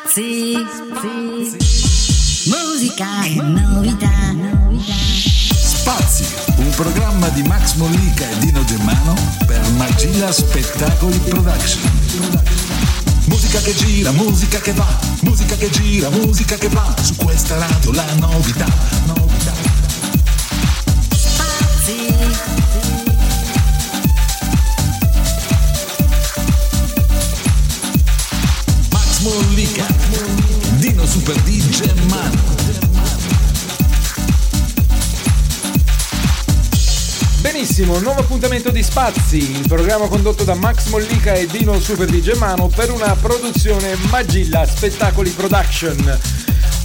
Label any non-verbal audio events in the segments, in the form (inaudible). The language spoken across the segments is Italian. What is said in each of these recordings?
Spazi, musica e novità. Spazi, un programma di Max Mollica e Dino Germano per Magilla Spettacoli Production. Musica che gira, musica che va, musica che gira, musica che va, su questa radio la novità, novità. Spazi, Mollica, Dino Super D Germano. Benissimo, nuovo appuntamento di Spazi, il programma condotto da Max Mollica e Dino Super di Germano per una produzione Magilla Spettacoli Production.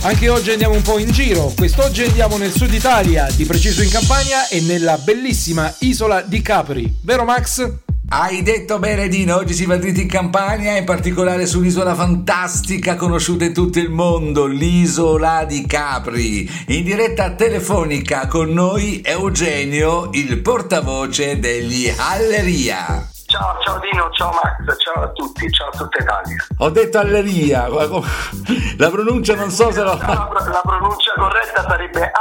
Anche oggi andiamo un po' in giro, quest'oggi andiamo nel sud Italia, di preciso in Campania e nella bellissima isola di Capri, vero Max? Hai detto bene Dino, oggi si va dritti in Campania, in particolare su un'isola fantastica conosciuta in tutto il mondo, l'isola di Capri. In diretta telefonica con noi Eugenio, il portavoce degli Alleria. Ciao, ciao Dino, ciao Max, ciao a tutti, ciao a tutta Italia. Ho detto Alleria, (laughs) la pronuncia non so se lo... La, la pronuncia corretta sarebbe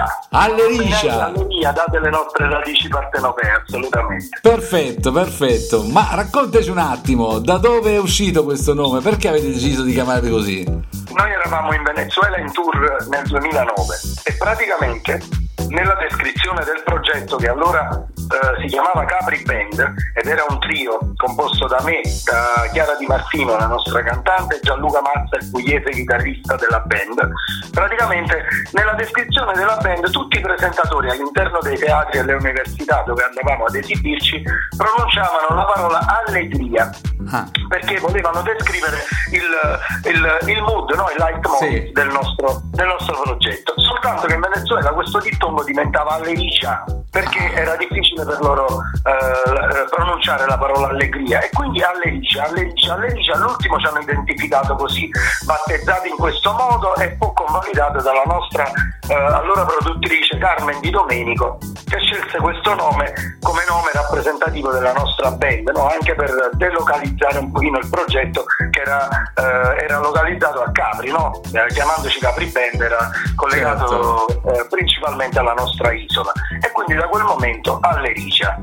Alleriscia. Alleriscia. Alleria, date le nostre radici partenopee, assolutamente. Perfetto, perfetto. Ma raccontaci un attimo, da dove è uscito questo nome? Perché avete deciso di chiamarvi così? Noi eravamo in Venezuela in tour nel 2009 e praticamente nella descrizione del progetto che allora eh, si chiamava Capri Band ed era un trio composto da me, da Chiara Di Martino, la nostra cantante, e Gianluca Mazza, il pugliese chitarrista della band. Praticamente nella descrizione della band tutti i presentatori all'interno dei teatri e delle università dove andavamo ad esibirci pronunciavano la parola allegria Ah. perché volevano descrivere il, il, il mood, no? il leitmotiv Sì. del, nostro, del nostro progetto. Soltanto che in Venezuela questo dittongo diventava allegria perché era difficile per loro eh, pronunciare la parola allegria e quindi allegria, allegria, allegria. All'ultimo ci hanno identificato così, battezzati in questo modo e poi convalidato dalla nostra eh, allora produttrice Carmen Di Domenico che scelse questo nome come nome rappresentativo della nostra band, no? anche per delocalizzare un pochino il progetto che era, eh, era localizzato a Capri, no? Eh, chiamandoci Capri Band era collegato eh, principalmente alla nostra isola e quindi da quel momento all'Ericia.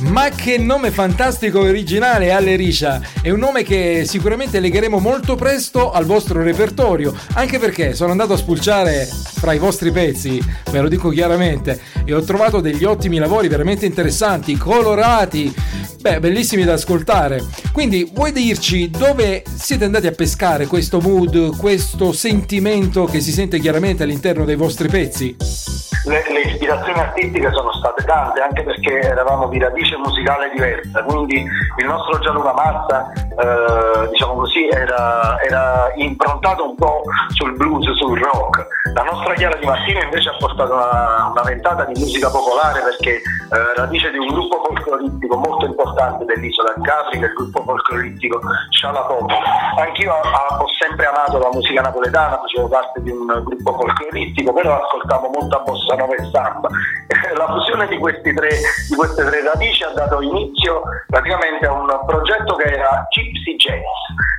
Ma che nome fantastico e originale Alleriscia! È un nome che sicuramente legheremo molto presto al vostro repertorio, anche perché sono andato a spulciare fra i vostri pezzi, ve lo dico chiaramente, e ho trovato degli ottimi lavori veramente interessanti, colorati, beh, bellissimi da ascoltare. Quindi vuoi dirci dove siete andati a pescare questo mood, questo sentimento che si sente chiaramente all'interno dei vostri pezzi? Le, le ispirazioni artistiche sono state tante anche perché eravamo di radice musicale diversa, quindi il nostro Gianluca Mazza, eh, diciamo così, era, era improntato un po' sul blues, sul rock. La nostra Chiara Di Martino invece ha portato una, una ventata di musica popolare perché eh, radice di un gruppo folcloristico molto importante dell'isola di Capri, il gruppo folcloristico Scialapop. Anch'io ah, ho sempre amato la musica napoletana, facevo parte di un gruppo folcloristico, però ascoltavo molta bossa nova e samba. (laughs) La fusione di, tre, di queste tre radici ha dato inizio praticamente a un progetto che era Gypsy Jazz,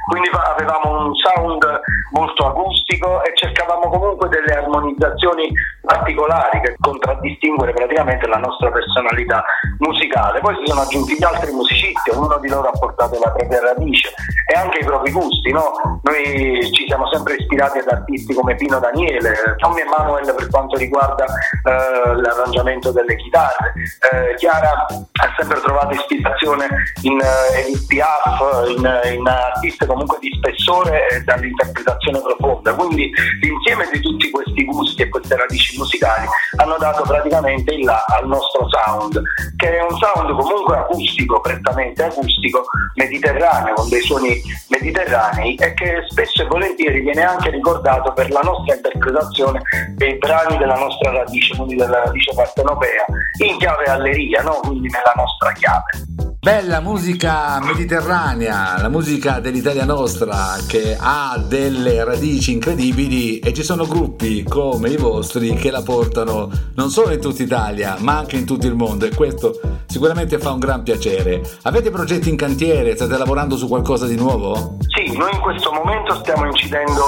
quindi avevamo un sound molto acustico e cercavamo comunque delle armonizzazioni particolari che contraddistinguere praticamente la nostra personalità musicale. Poi si sono aggiunti gli altri musicisti, ognuno di loro ha portato la propria radice e anche i propri gusti. No? Noi ci siamo sempre ispirati ad artisti come Pino Daniele, Tommy Emanuel per quanto riguarda eh, l'arrangiamento delle chitarre, eh, Chiara ha sempre trovato ispirazione in eh, Edith Piaf, in, in artiste comunque di spessore e dall'interpretazione profonda. Quindi l'insieme di tutti questi gusti e queste radici musicali hanno dato praticamente il là al nostro sound, che è un sound comunque acustico, prettamente acustico, mediterraneo, con dei suoni mediterranei e che spesso e volentieri viene anche ricordato per la nostra interpretazione dei brani della nostra radice, quindi della radice partenopea, in chiave alleria, no? quindi nella nostra chiave. Bella musica mediterranea, la musica dell'Italia nostra che ha delle radici incredibili e ci sono gruppi come i vostri che la portano non solo in tutta Italia ma anche in tutto il mondo e questo sicuramente fa un gran piacere. Avete progetti in cantiere? State lavorando su qualcosa di nuovo? Sì, noi in questo momento stiamo incidendo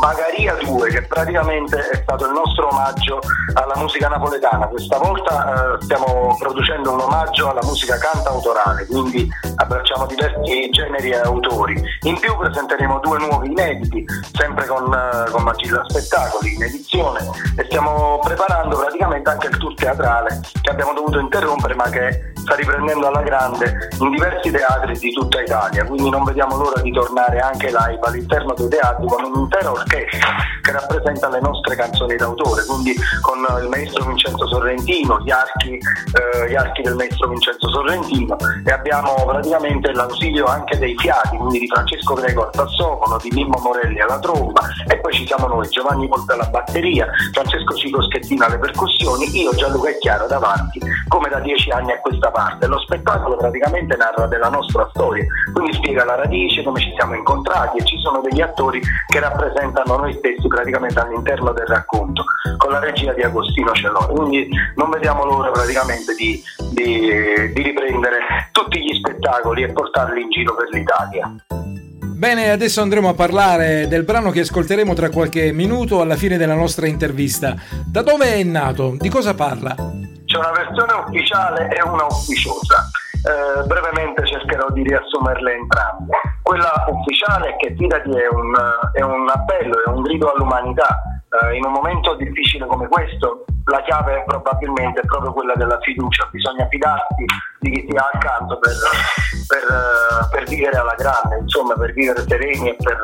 Bagaria 2 che praticamente è stato il nostro omaggio alla musica napoletana. Questa volta eh, stiamo producendo un omaggio alla musica cantautorale musicale, quindi abbracciamo diversi generi e autori. In più presenteremo due nuovi inediti, sempre con, eh, con Magilla Spettacoli in edizione e stiamo preparando praticamente anche il tour teatrale che abbiamo dovuto interrompere ma che sta riprendendo alla grande in diversi teatri di tutta Italia, quindi non vediamo l'ora di tornare anche live all'interno dei teatri con un'intera orchestra che rappresenta le nostre canzoni d'autore, quindi con il maestro Vincenzo Sorrentino, gli archi, eh, gli archi del maestro Vincenzo Sorrentino e abbiamo praticamente l'ausilio anche dei fiati, quindi di Francesco Greco al sassofono, di Mimmo Morelli alla tromba e poi ci siamo noi, Giovanni Volta alla batteria, Francesco Cico Schettino alle percussioni, io Gianluca e Chiaro davanti, come da dieci anni a questa parte. Lo spettacolo praticamente narra della nostra storia, quindi spiega la radice, come ci siamo incontrati e ci sono degli attori che rappresentano noi stessi praticamente all'interno del racconto, con la regia di Agostino Celone. Quindi non vediamo l'ora praticamente di, di, di riprendere tutti gli spettacoli e portarli in giro per l'Italia. Bene, adesso andremo a parlare del brano che ascolteremo tra qualche minuto alla fine della nostra intervista. Da dove è nato? Di cosa parla? C'è una versione ufficiale e una ufficiosa. Eh, brevemente cercherò di riassumerle entrambe. Quella ufficiale è che Fidati è un, è un appello, è un grido all'umanità. Eh, in un momento difficile come questo la chiave probabilmente è proprio quella della fiducia, bisogna fidarsi di chi si ha accanto per, per, eh, per, vivere alla grande, insomma per vivere sereni e per,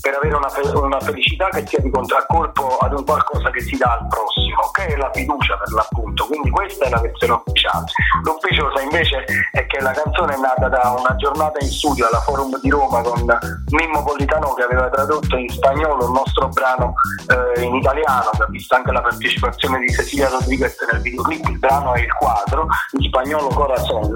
per avere una, una, felicità che sia di contraccolpo ad un qualcosa che si dà al prossimo, che è la fiducia per l'appunto, quindi questa è la versione ufficiale. L'ufficiosa invece è che la canzone è nata da una giornata in studio alla Forum di Roma con Mimmo Politano che aveva tradotto in spagnolo il nostro brano eh, in italiano, che ha visto anche la partecipazione di Cecilia Rodriguez nel videoclip, il brano è il quadro, in spagnolo Corazon,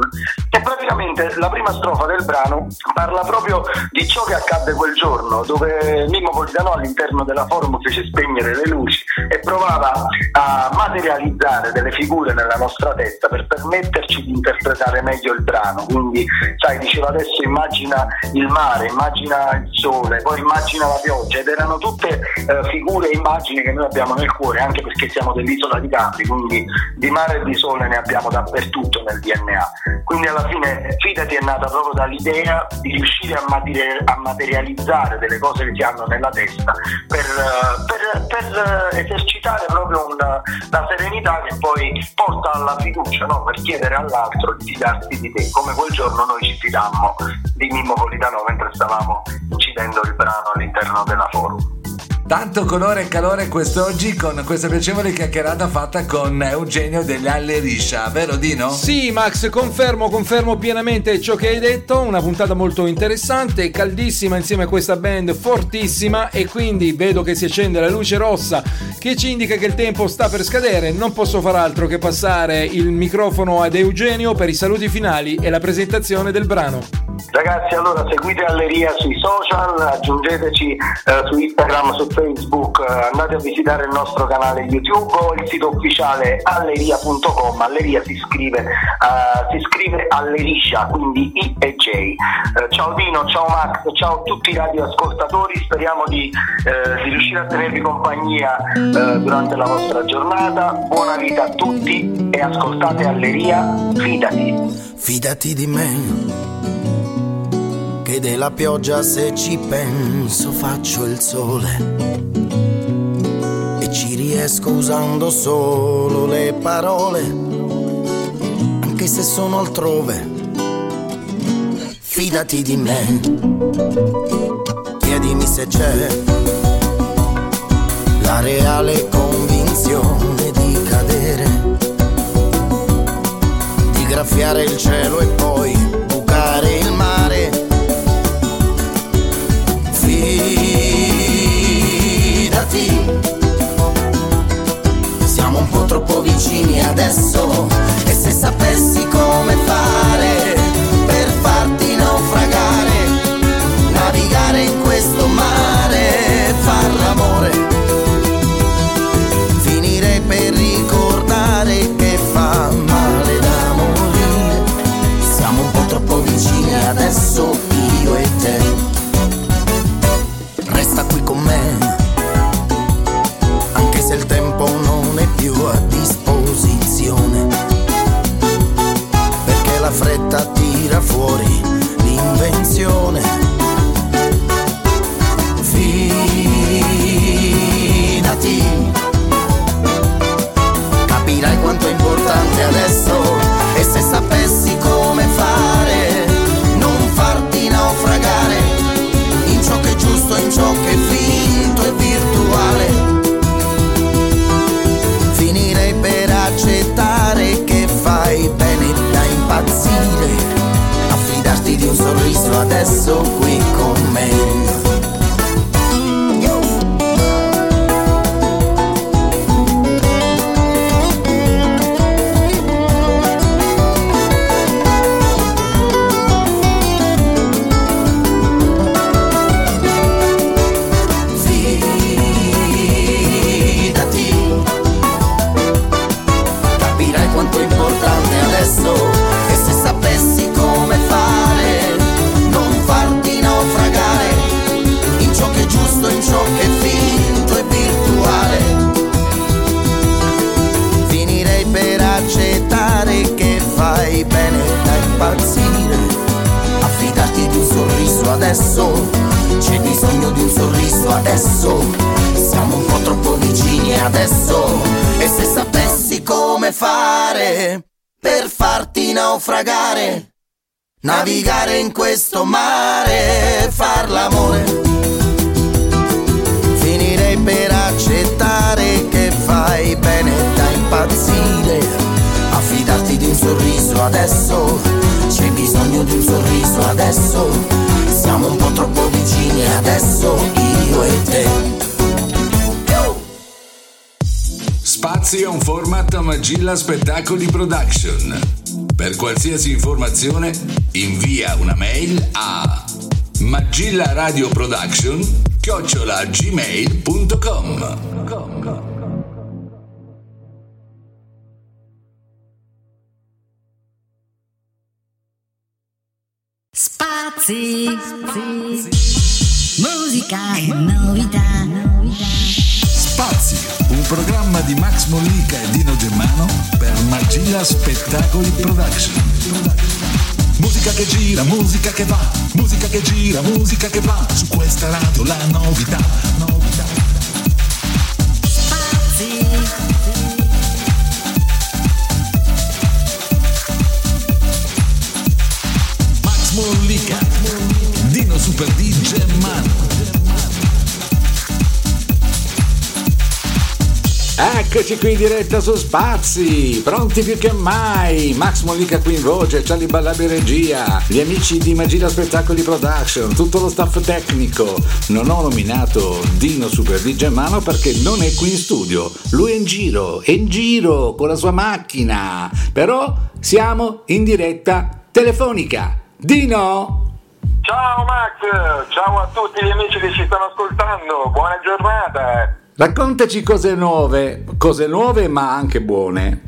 e praticamente la prima strofa del brano parla proprio di ciò che accadde quel giorno, dove Mimmo Politano all'interno della forum fece spegnere le luci e provava a materializzare delle figure nella nostra testa per permetterci di interpretare meglio il brano. Quindi, sai, diceva adesso immagina il mare, immagina il sole, poi immagina la pioggia ed erano tutte eh, figure e immagini che noi abbiamo nel cuore, anche perché siamo dell'isola di Capri, quindi di mare e di sole ne abbiamo dappertutto nel DNA. Quindi alla fine Fidati è nata proprio dall'idea di riuscire a, materi- a materializzare delle cose che si hanno nella testa per, per, per esercitare proprio una, la serenità che poi porta alla fiducia, no? per chiedere all'altro di fidarsi di te, come quel giorno noi ci fidammo di Mimmo Politano mentre stavamo incidendo il brano all'interno della forum. Tanto colore e calore quest'oggi con questa piacevole chiacchierata fatta con Eugenio dell'Alle Riscia, vero Dino? Sì, Max, confermo, confermo pienamente ciò che hai detto. Una puntata molto interessante, caldissima insieme a questa band fortissima. E quindi vedo che si accende la luce rossa che ci indica che il tempo sta per scadere. Non posso far altro che passare il microfono ad Eugenio per i saluti finali e la presentazione del brano. Ragazzi, allora seguite Alleria sui social, aggiungeteci eh, su Instagram, su Facebook, andate a visitare il nostro canale YouTube o il sito ufficiale alleria.com. Alleria si scrive, uh, si scrive Alleriscia, quindi I e J. Uh, ciao Dino, ciao Max, ciao a tutti i radioascoltatori, speriamo di, uh, di riuscire a tenervi compagnia durante la vostra giornata. Buona vita a tutti e ascoltate Alleria, fidati. Fidati di me che della pioggia se ci penso faccio il sole e ci riesco usando solo le parole, anche se sono altrove. Fidati di me, chiedimi se c'è la reale convinzione di cadere, di graffiare il cielo e poi Siamo un po' troppo vicini adesso di un sorriso adesso qui con me. Fare per farti naufragare, navigare in questo mare, far l'amore. Finirei per accettare che fai bene da impazzire, affidarti di un sorriso adesso, c'è bisogno di un sorriso adesso, siamo un po' troppo vicini adesso, io e te. Spazio è un format a Magilla Spettacoli Production. Per qualsiasi informazione invia una mail a magillaradioproduction chiocciolagmail.com Spazi. Musica e novità. Programma di Max Mollica e Dino Germano per Magilla Spettacoli Production. Musica che gira, musica che va, musica che gira, musica che va, su questa radio la novità, novità. Eccoci qui in diretta su Spazi, pronti più che mai. Max Mollica qui in voce, Charlie Ballabi regia, gli amici di Magia Spettacoli Production, tutto lo staff tecnico. Non ho nominato Dino Super D Germano perché non è qui in studio. Lui è in giro, è in giro con la sua macchina. Però siamo in diretta telefonica. Dino? Ciao Max, ciao a tutti gli amici che ci stanno ascoltando, buona giornata. Raccontaci cose nuove, cose nuove ma anche buone.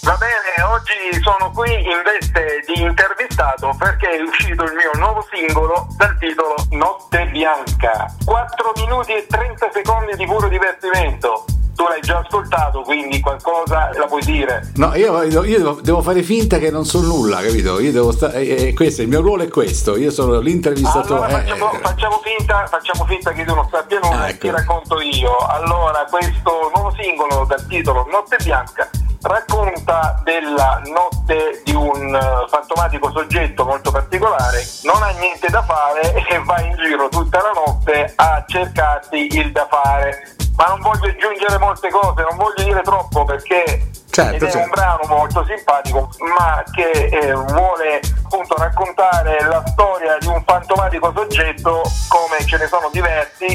Va bene, oggi sono qui in veste di intervistato perché è uscito il mio nuovo singolo dal titolo Notte Bianca. 4 minuti e 30 secondi di puro divertimento. Tu l'hai già ascoltato, quindi qualcosa la puoi dire. No, io, io devo, devo fare finta che non so nulla, capito? Io devo stare. eh, eh, questo, il mio ruolo è questo. Io sono l'intervistatore. Allora eh, facciamo, eh, facciamo finta, facciamo finta che tu non sappia nulla Ah, e ti ecco. racconto io. Allora, questo nuovo singolo dal titolo Notte Bianca racconta della notte di un eh, fantomatico soggetto molto particolare, non ha niente da fare e va in giro tutta la notte a cercarsi il da fare. Ma non voglio aggiungere molte cose, non voglio dire troppo perché Certo, è certo. un brano molto simpatico, ma che eh, vuole appunto raccontare la storia di un fantomatico soggetto come ce ne sono diversi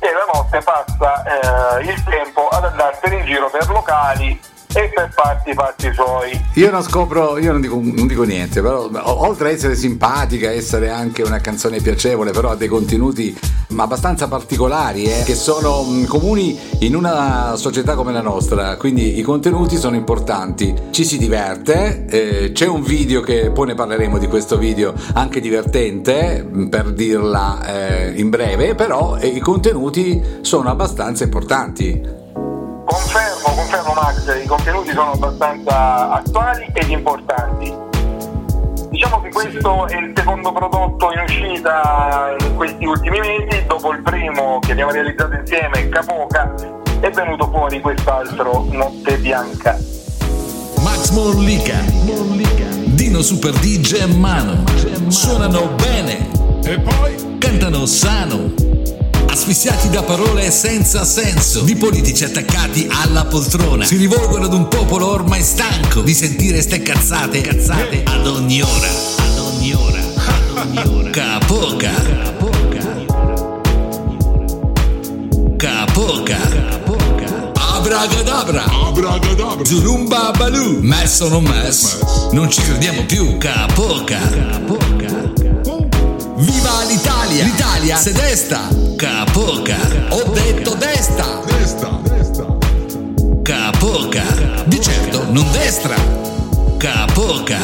e la notte passa eh, il tempo ad andarsene in giro per locali e per fatti i fatti suoi. Io non scopro, io non dico, non dico niente, però oltre a essere simpatica, essere anche una canzone piacevole, però ha dei contenuti ma abbastanza particolari, eh, che sono mh, comuni in una società come la nostra, quindi i contenuti sono importanti, ci si diverte, eh, c'è un video che poi ne parleremo di questo video, anche divertente, mh, per dirla eh, in breve, però eh, i contenuti sono abbastanza importanti. Confermo, confermo Max, i contenuti sono abbastanza attuali ed importanti. Diciamo che questo è il secondo prodotto in uscita in questi ultimi mesi, dopo il primo che abbiamo realizzato insieme, Capoca, è venuto fuori quest'altro, Notte Bianca. Max Morlica, Dino Super DJ e Mano, suonano bene e poi cantano sano. Asfissiati da parole senza senso, di politici attaccati alla poltrona, si rivolgono ad un popolo ormai stanco di sentire ste cazzate, cazzate ad ogni ora, ad ogni ora, ad ogni ora. Capoca, capoca, abragadabra, abragadabra, zurumba baloo, messo o non messo, non ci crediamo più, capoca, Viva l'Italia! L'Italia se desta! Capoca! Ho detto desta! Desta! Capoca! Di certo non destra! Capoca!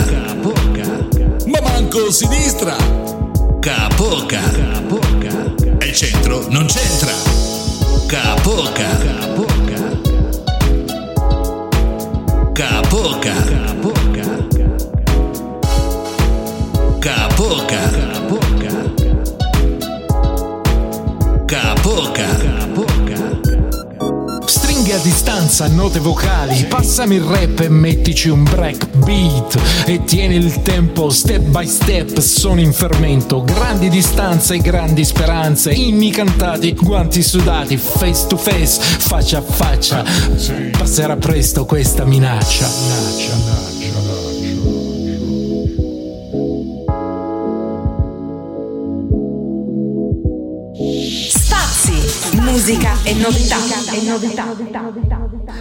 Ma manco sinistra! Capoca! E il centro non c'entra! Capoca! Capoca! A distanza note vocali, passami il rap e mettici un break beat e tieni il tempo step by step, sono in fermento, grandi distanze, grandi speranze, inni cantati, guanti sudati, face to face, faccia a faccia, passerà presto questa minaccia. Spazi, musica e novità.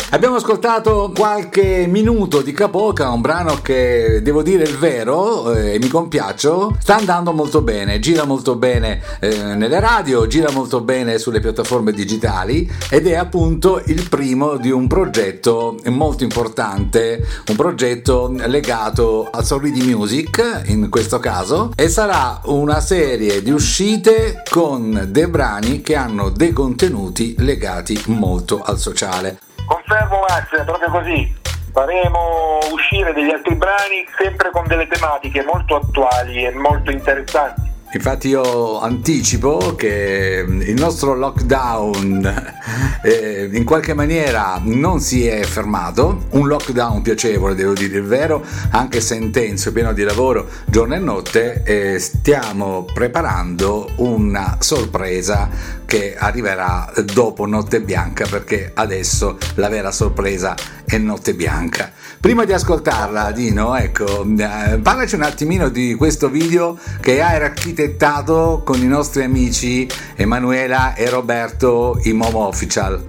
Abbiamo ascoltato qualche minuto di Capoca, un brano che devo dire il vero e eh, mi compiaccio, sta andando molto bene, gira molto bene eh, nelle radio, gira molto bene sulle piattaforme digitali ed è appunto il primo di un progetto molto importante, un progetto legato al Sorridi Music in questo caso e sarà una serie di uscite con dei brani che hanno dei contenuti legati molto al sociale. Confermo Max, è proprio così. Faremo uscire degli altri brani sempre con delle tematiche molto attuali e molto interessanti. Infatti io anticipo che il nostro lockdown (laughs) eh, in qualche maniera non si è fermato, un lockdown piacevole devo dire il vero, anche se intenso, pieno di lavoro giorno e notte, e stiamo preparando una sorpresa che arriverà dopo Notte Bianca perché adesso la vera sorpresa è Notte Bianca. Prima di ascoltarla, Dino, ecco, eh, parlaci un attimino di questo video che hai architettato con i nostri amici Emanuela e Roberto i Momo Official.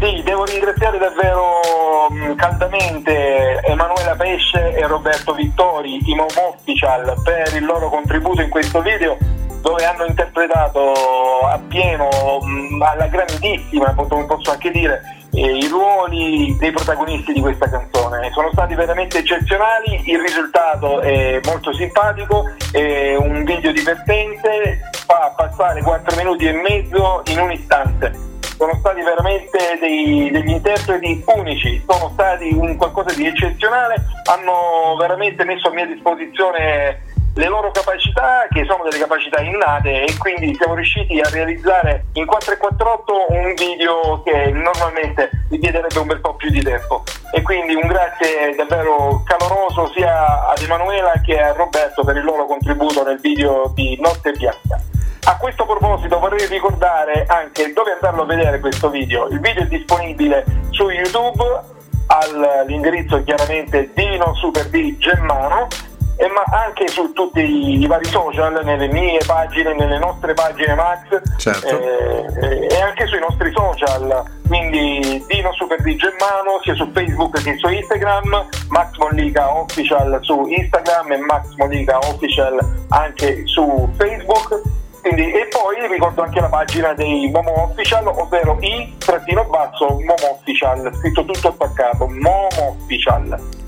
Sì, devo ringraziare davvero mh, caldamente Emanuela Pesce e Roberto Vittori, i Momo Official, per il loro contributo in questo video dove hanno interpretato appieno, mh, alla grandissima, posso anche dire, eh, i ruoli dei protagonisti di questa canzone. Sono stati veramente eccezionali, il risultato è molto simpatico, è un video divertente, fa passare 4 minuti e mezzo in un istante. Sono stati veramente dei- degli interpreti unici, sono stati un qualcosa di eccezionale, hanno veramente messo a mia disposizione le loro capacità che sono delle capacità innate e quindi siamo riusciti a realizzare in 448 un video che normalmente richiederebbe un bel po' più di tempo e quindi un grazie davvero caloroso sia ad Emanuela che a Roberto per il loro contributo nel video di Notte Bianca. A questo proposito vorrei ricordare anche dove andarlo a vedere questo video. Il video è disponibile su YouTube all'indirizzo chiaramente Dino Super D Gemmano e ma anche su tutti i, i vari social, nelle mie pagine, nelle nostre pagine Max Certo. eh, e anche sui nostri social. Quindi Dino Super in mano sia su Facebook che su Instagram, Max Mollica Official su Instagram e Max Mollica Official anche su Facebook. Quindi, e poi ricordo anche la pagina dei Momo Official, ovvero i trattino basso Momo Official, scritto tutto attaccato, Momo Official.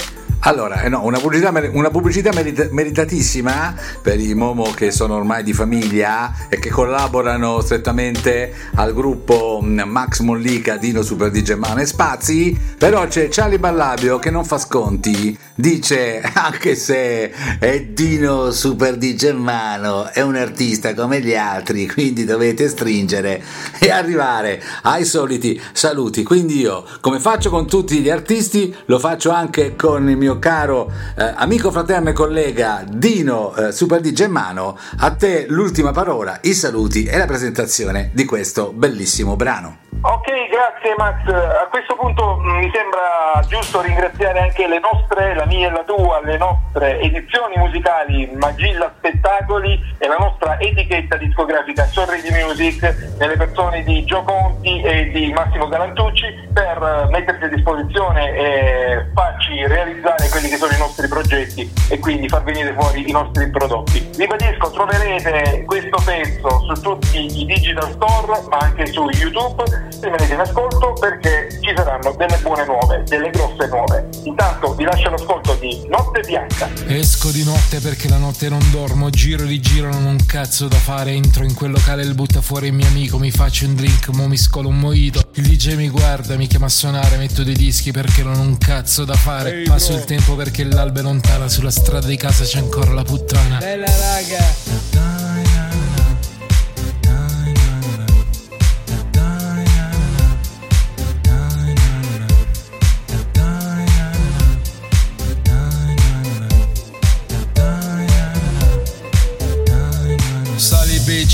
Allora, eh no, una pubblicità, una pubblicità merita- meritatissima per i Momo che sono ormai di famiglia e che collaborano strettamente al gruppo mm, Max Mollica, Dino Super DJ Mano e Spazi, però c'è Charlie Ballabio che non fa sconti, dice (laughs) anche se è Dino Super DJ Mano, è un artista come gli altri, quindi dovete stringere e arrivare ai soliti saluti. Quindi io, come faccio con tutti gli artisti, lo faccio anche con il mio caro eh, amico, fraterno e collega Dino eh, Super DJ Mano. A te l'ultima parola, i saluti e la presentazione di questo bellissimo brano. Ok, grazie Max. A questo punto mh, mi sembra giusto ringraziare anche le nostre, la mia e la tua, le nostre edizioni musicali Magilla Spettacoli e la nostra etichetta discografica Sorridi Music nelle persone di Gio Conti e di Massimo Galantucci per eh, mettersi a disposizione e farci realizzare quelli che sono i nostri progetti e quindi far venire fuori i nostri prodotti. Ribadisco, troverete questo pezzo su tutti i digital store ma anche su YouTube rimanete in ascolto perché ci saranno delle buone nuove, delle grosse nuove. Intanto vi lascio l'ascolto di Notte Bianca. Esco di notte perché la notte non dormo, giro e rigiro, non ho un cazzo da fare. Entro in quel locale, il butta fuori il mio amico, mi faccio un drink, mo mi scolo un mojito. Il DJ mi guarda, mi chiama a suonare, metto dei dischi perché non ho un cazzo da fare. Passo il tempo perché l'alba è lontana, sulla strada di casa c'è ancora la puttana. Bella raga.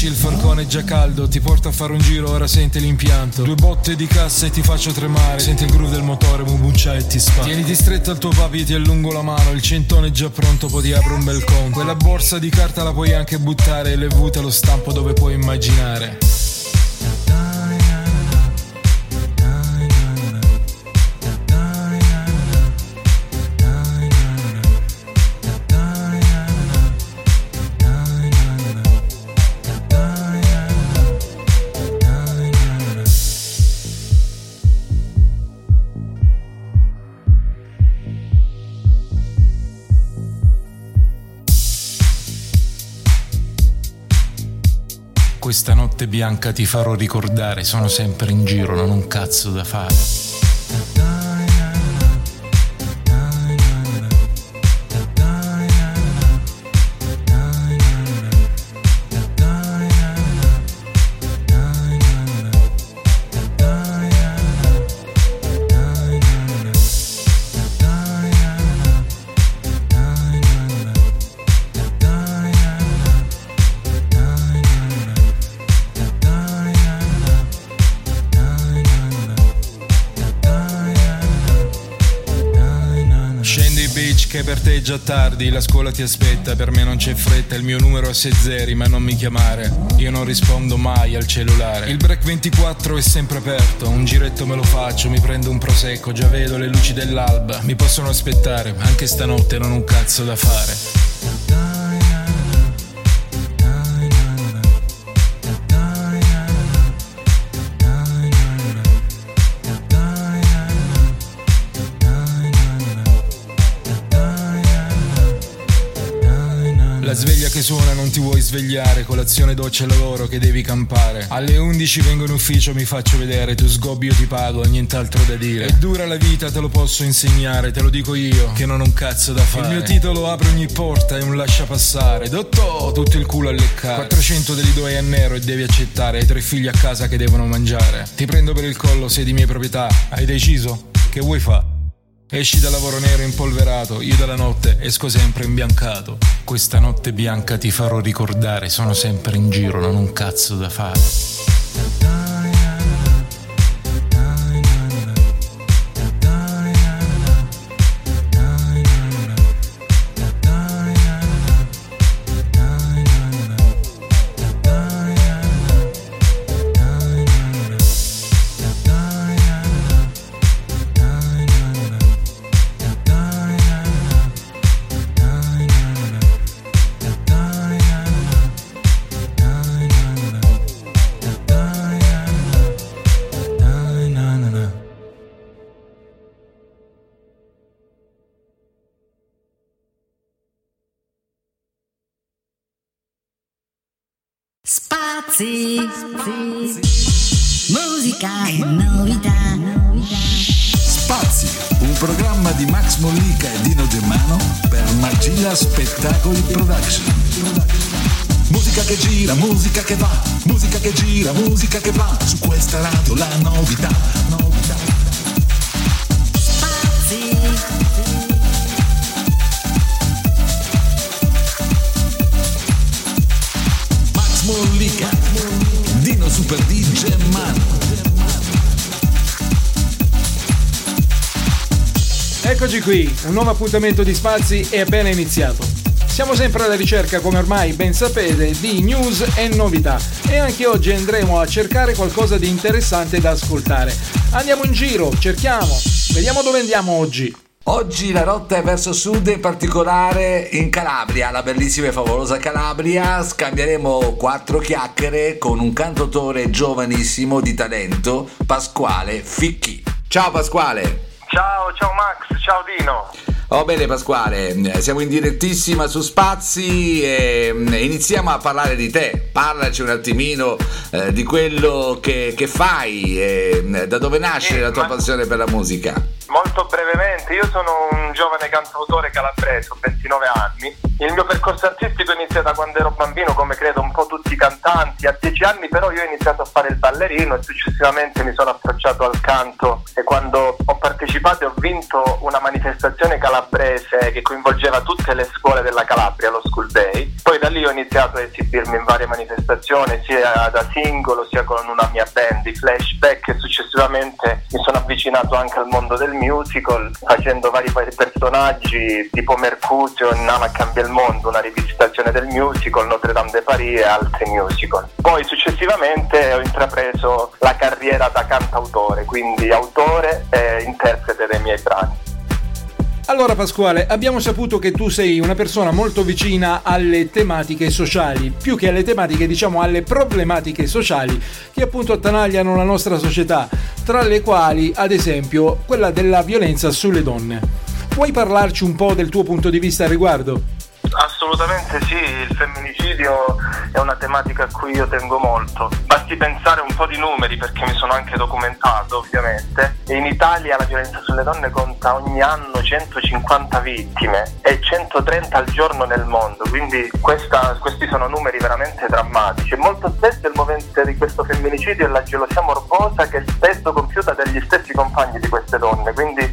Becci, il forcone è già caldo, ti porto a fare un giro, ora senti l'impianto. Due botte di cassa e ti faccio tremare. Senti il groove del motore, bubuncia e ti spara. Tieniti stretto al tuo papi, ti allungo la mano, il centone è già pronto, poi ti apro un bel conto. Quella borsa di carta la puoi anche buttare, le vute lo stampo dove puoi immaginare. Questa notte bianca ti farò ricordare, sono sempre in giro, non ho un cazzo da fare. Per te è già tardi, la scuola ti aspetta, per me non c'è fretta, il mio numero è 6 zeri ma non mi chiamare, io non rispondo mai al cellulare. Il break 24 è sempre aperto, un giretto me lo faccio, mi prendo un prosecco, già vedo le luci dell'alba, mi possono aspettare, anche stanotte non ho un cazzo da fare. Che suona non ti vuoi svegliare, colazione doccia la loro che devi campare. Alle 11 vengo in ufficio, mi faccio vedere, tu sgobbi io ti pago, nient'altro da dire. È dura la vita, te lo posso insegnare, te lo dico io, che non ho un cazzo da fare. Il mio titolo apre ogni porta, è un lascia passare. Dottor, tutto il culo a leccare. 400 te li do a nero e devi accettare, hai tre figli a casa che devono mangiare. Ti prendo per il collo, sei di mia proprietà, hai deciso? Che vuoi fa? Esci dal lavoro nero impolverato, io dalla notte esco sempre imbiancato. Questa notte bianca ti farò ricordare, sono sempre in giro, non ho un cazzo da fare. Spazi, musica e novità. Spazi, un programma di Max Mollica e Dino Germano per Magia Spettacoli Production. Musica che gira, musica che va, musica che gira, musica che va, su questa radio la novità, novità. Spazi, Max Mollica, Dino Super D Germano. Eccoci qui, un nuovo appuntamento di Spazi è appena iniziato. Siamo sempre alla ricerca, come ormai ben sapete, di news e novità e anche oggi andremo a cercare qualcosa di interessante da ascoltare. Andiamo in giro, cerchiamo, vediamo dove andiamo oggi. Oggi la rotta è verso sud, in particolare in Calabria, la bellissima e favolosa Calabria. Scambieremo quattro chiacchiere con un cantautore giovanissimo di talento, Pasquale Ficchi. Ciao Pasquale! Ciao, ciao Max, ciao Dino. Oh bene Pasquale, siamo in direttissima su Spazi e mm, iniziamo a parlare di te. Parlaci un attimino eh, di quello che, che fai, e, da dove nasce Sì, la tua ma- passione per la musica. Molto brevemente, io sono un giovane cantautore calabrese, ho 29 anni. Il mio percorso artistico inizia da quando ero bambino, come credo un po' tutti i cantanti. A 10 anni però io ho iniziato a fare il ballerino e successivamente mi sono approcciato al canto e quando ho partecipato e ho vinto una manifestazione calabrese che coinvolgeva tutte le scuole della Calabria, lo School Day. Poi da lì ho iniziato a esibirmi in varie manifestazioni, sia da singolo sia con una mia band, i Flashback, e successivamente mi sono avvicinato anche al mondo del musical, facendo vari personaggi tipo Mercutio, Nana cambia il mondo, una rivisitazione del musical, Notre Dame de Paris e altri musical. Poi successivamente ho intrapreso la carriera da cantautore, quindi autore e interprete dei miei brani. Allora Pasquale, abbiamo saputo che tu sei una persona molto vicina alle tematiche sociali, più che alle tematiche diciamo alle problematiche sociali che appunto attanagliano la nostra società, tra le quali ad esempio quella della violenza sulle donne. Vuoi parlarci un po' del tuo punto di vista al riguardo? Assolutamente sì, il femminicidio è una tematica a cui io tengo molto. Basti pensare un po' di numeri perché mi sono anche documentato ovviamente. In Italia la violenza sulle donne conta ogni anno 150 vittime e 130 al giorno nel mondo, quindi questa- questi sono numeri veramente drammatici. Molto spesso il movente di questo femminicidio è la gelosia morbosa che è spesso compiuta dagli stessi compagni di queste donne, quindi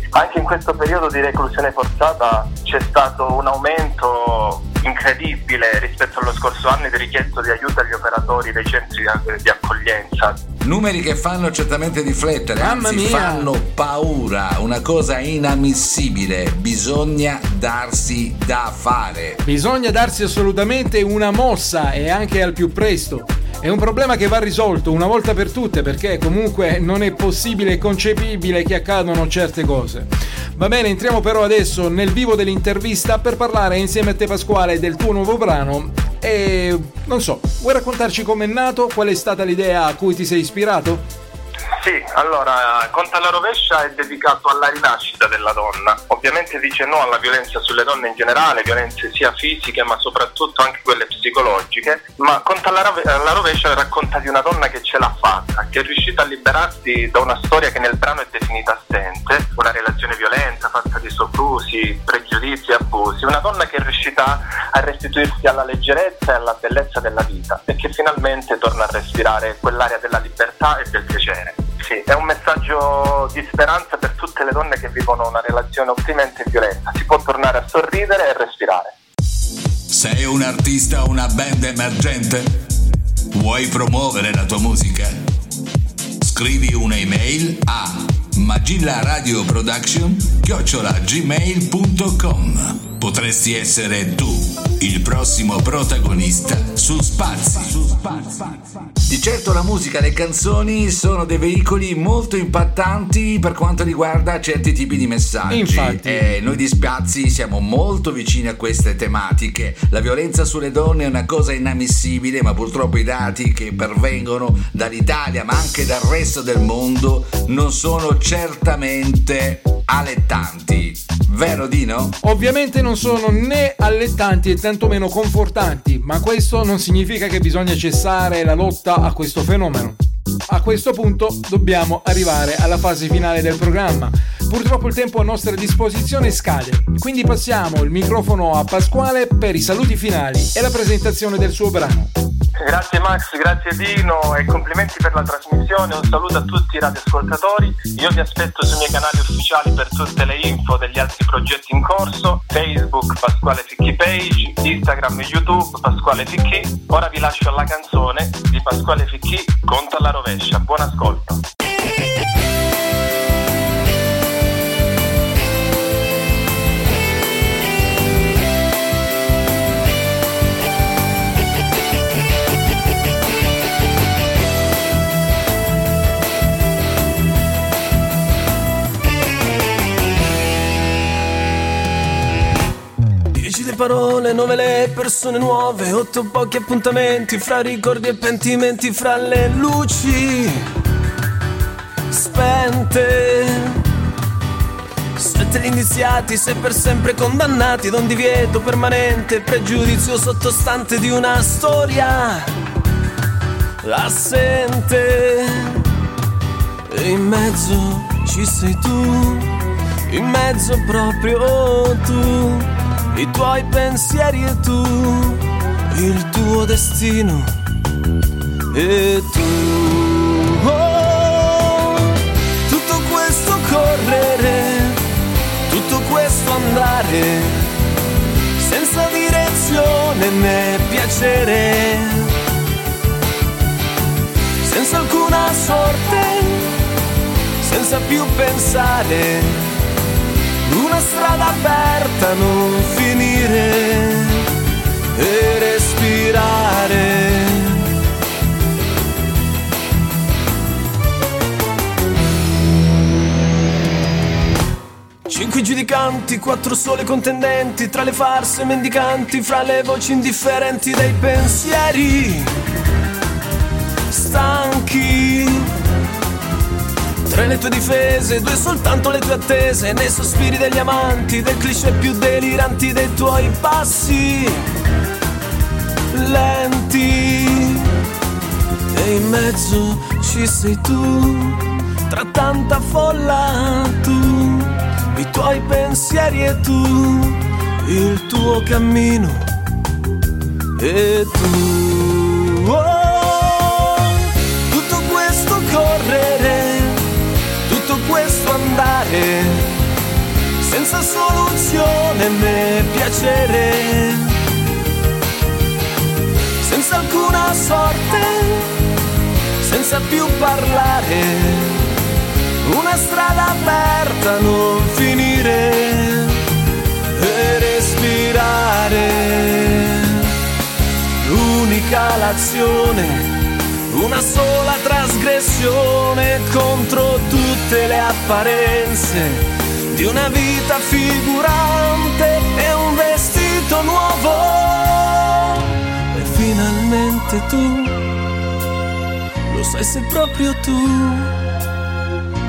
questo periodo di reclusione forzata c'è stato un aumento incredibile rispetto allo scorso anno di richiesta di aiuto agli operatori dei centri di, di accoglienza. Numeri che fanno certamente riflettere, Mamma anzi mia. fanno paura, una cosa inammissibile, bisogna darsi da fare. Bisogna darsi assolutamente una mossa e anche al più presto. È un problema che va risolto una volta per tutte perché comunque non è possibile e concepibile che accadano certe cose. Va bene, entriamo però adesso nel vivo dell'intervista per parlare insieme a te Pasquale del tuo nuovo brano e non so, vuoi raccontarci com'è nato, qual è stata l'idea a cui ti sei ispirato? Sì, allora, Conta alla rovescia è dedicato alla rinascita della donna. Ovviamente dice no alla violenza sulle donne in generale, violenze sia fisiche ma soprattutto anche quelle psicologiche, ma Conta alla, rove- alla rovescia racconta di una donna che ce l'ha fatta, che è riuscita a liberarsi da una storia che nel brano è definita assente, una relazione violenta soprusi, pregiudizi e abusi, una donna che è riuscita a restituirsi alla leggerezza e alla bellezza della vita e che finalmente torna a respirare quell'area della libertà e del piacere. Sì, è un messaggio di speranza per tutte le donne che vivono una relazione opprimente e violenta. Si può tornare a sorridere e respirare. Sei un artista o una band emergente? Vuoi promuovere la tua musica? Scrivi un'email a magillaradioproduction gmail.com Potresti essere tu il prossimo protagonista su Spazi. Di certo la musica e le canzoni sono dei veicoli molto impattanti per quanto riguarda certi tipi di messaggi. Infatti. E noi di Spiazzi siamo molto vicini a queste tematiche. La violenza sulle donne è una cosa inammissibile, ma purtroppo i dati che pervengono dall'Italia, ma anche dal resto del mondo, non sono certamente alettanti. Vero Dino? Ovviamente non sono né allettanti e tantomeno confortanti, ma questo non significa che bisogna cessare la lotta a questo fenomeno. A questo punto dobbiamo arrivare alla fase finale del programma. Purtroppo il tempo a nostra disposizione scade, quindi passiamo il microfono a Pasquale per i saluti finali e la presentazione del suo brano. Grazie Max, grazie Dino e complimenti per la trasmissione. Un saluto a tutti i radioascoltatori. Io vi aspetto sui miei canali ufficiali per tutte le info degli altri progetti in corso: Facebook Pasquale Ficchi Page, Instagram e YouTube Pasquale Ficchi. Ora vi lascio alla canzone di Pasquale Ficchi Conta alla rovescia. Buon ascolto. Parole, nove le persone nuove, otto pochi appuntamenti fra ricordi e pentimenti, fra le luci spente. Sette gli iniziati, sei per sempre condannati da un divieto permanente, pregiudizio sottostante di una storia assente. E in mezzo ci sei tu, in mezzo proprio tu, i tuoi pensieri e tu, il tuo destino e tu. Oh, tutto questo correre, tutto questo andare, senza direzione né piacere, senza alcuna sorte senza più pensare, una strada aperta, non finire e respirare. Cinque giudicanti, quattro sole contendenti, tra le farse mendicanti, fra le voci indifferenti dei pensieri stanchi. Tre le tue difese, due soltanto le tue attese, nei sospiri degli amanti, del cliché più deliranti dei tuoi passi lenti. E in mezzo ci sei tu, tra tanta folla tu, i tuoi pensieri e tu, il tuo cammino e tu. Oh, tutto questo correre andare senza soluzione né piacere, senza alcuna sorte, senza più parlare, una strada aperta, non finire e respirare, l'unica l'azione una sola trasgressione contro tutte le apparenze di una vita figurante e un vestito nuovo. E finalmente tu, lo sai se proprio tu,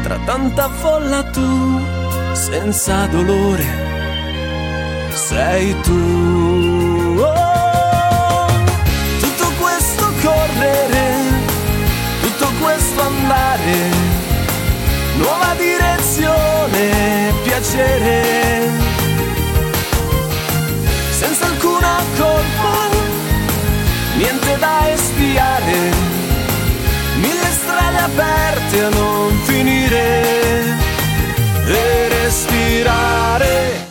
tra tanta folla tu, senza dolore, sei tu. Tutto questo correre tutto questo andare, nuova direzione, piacere, senza alcuna colpa, niente da espiare, mille strade aperte a non finire. E respirare.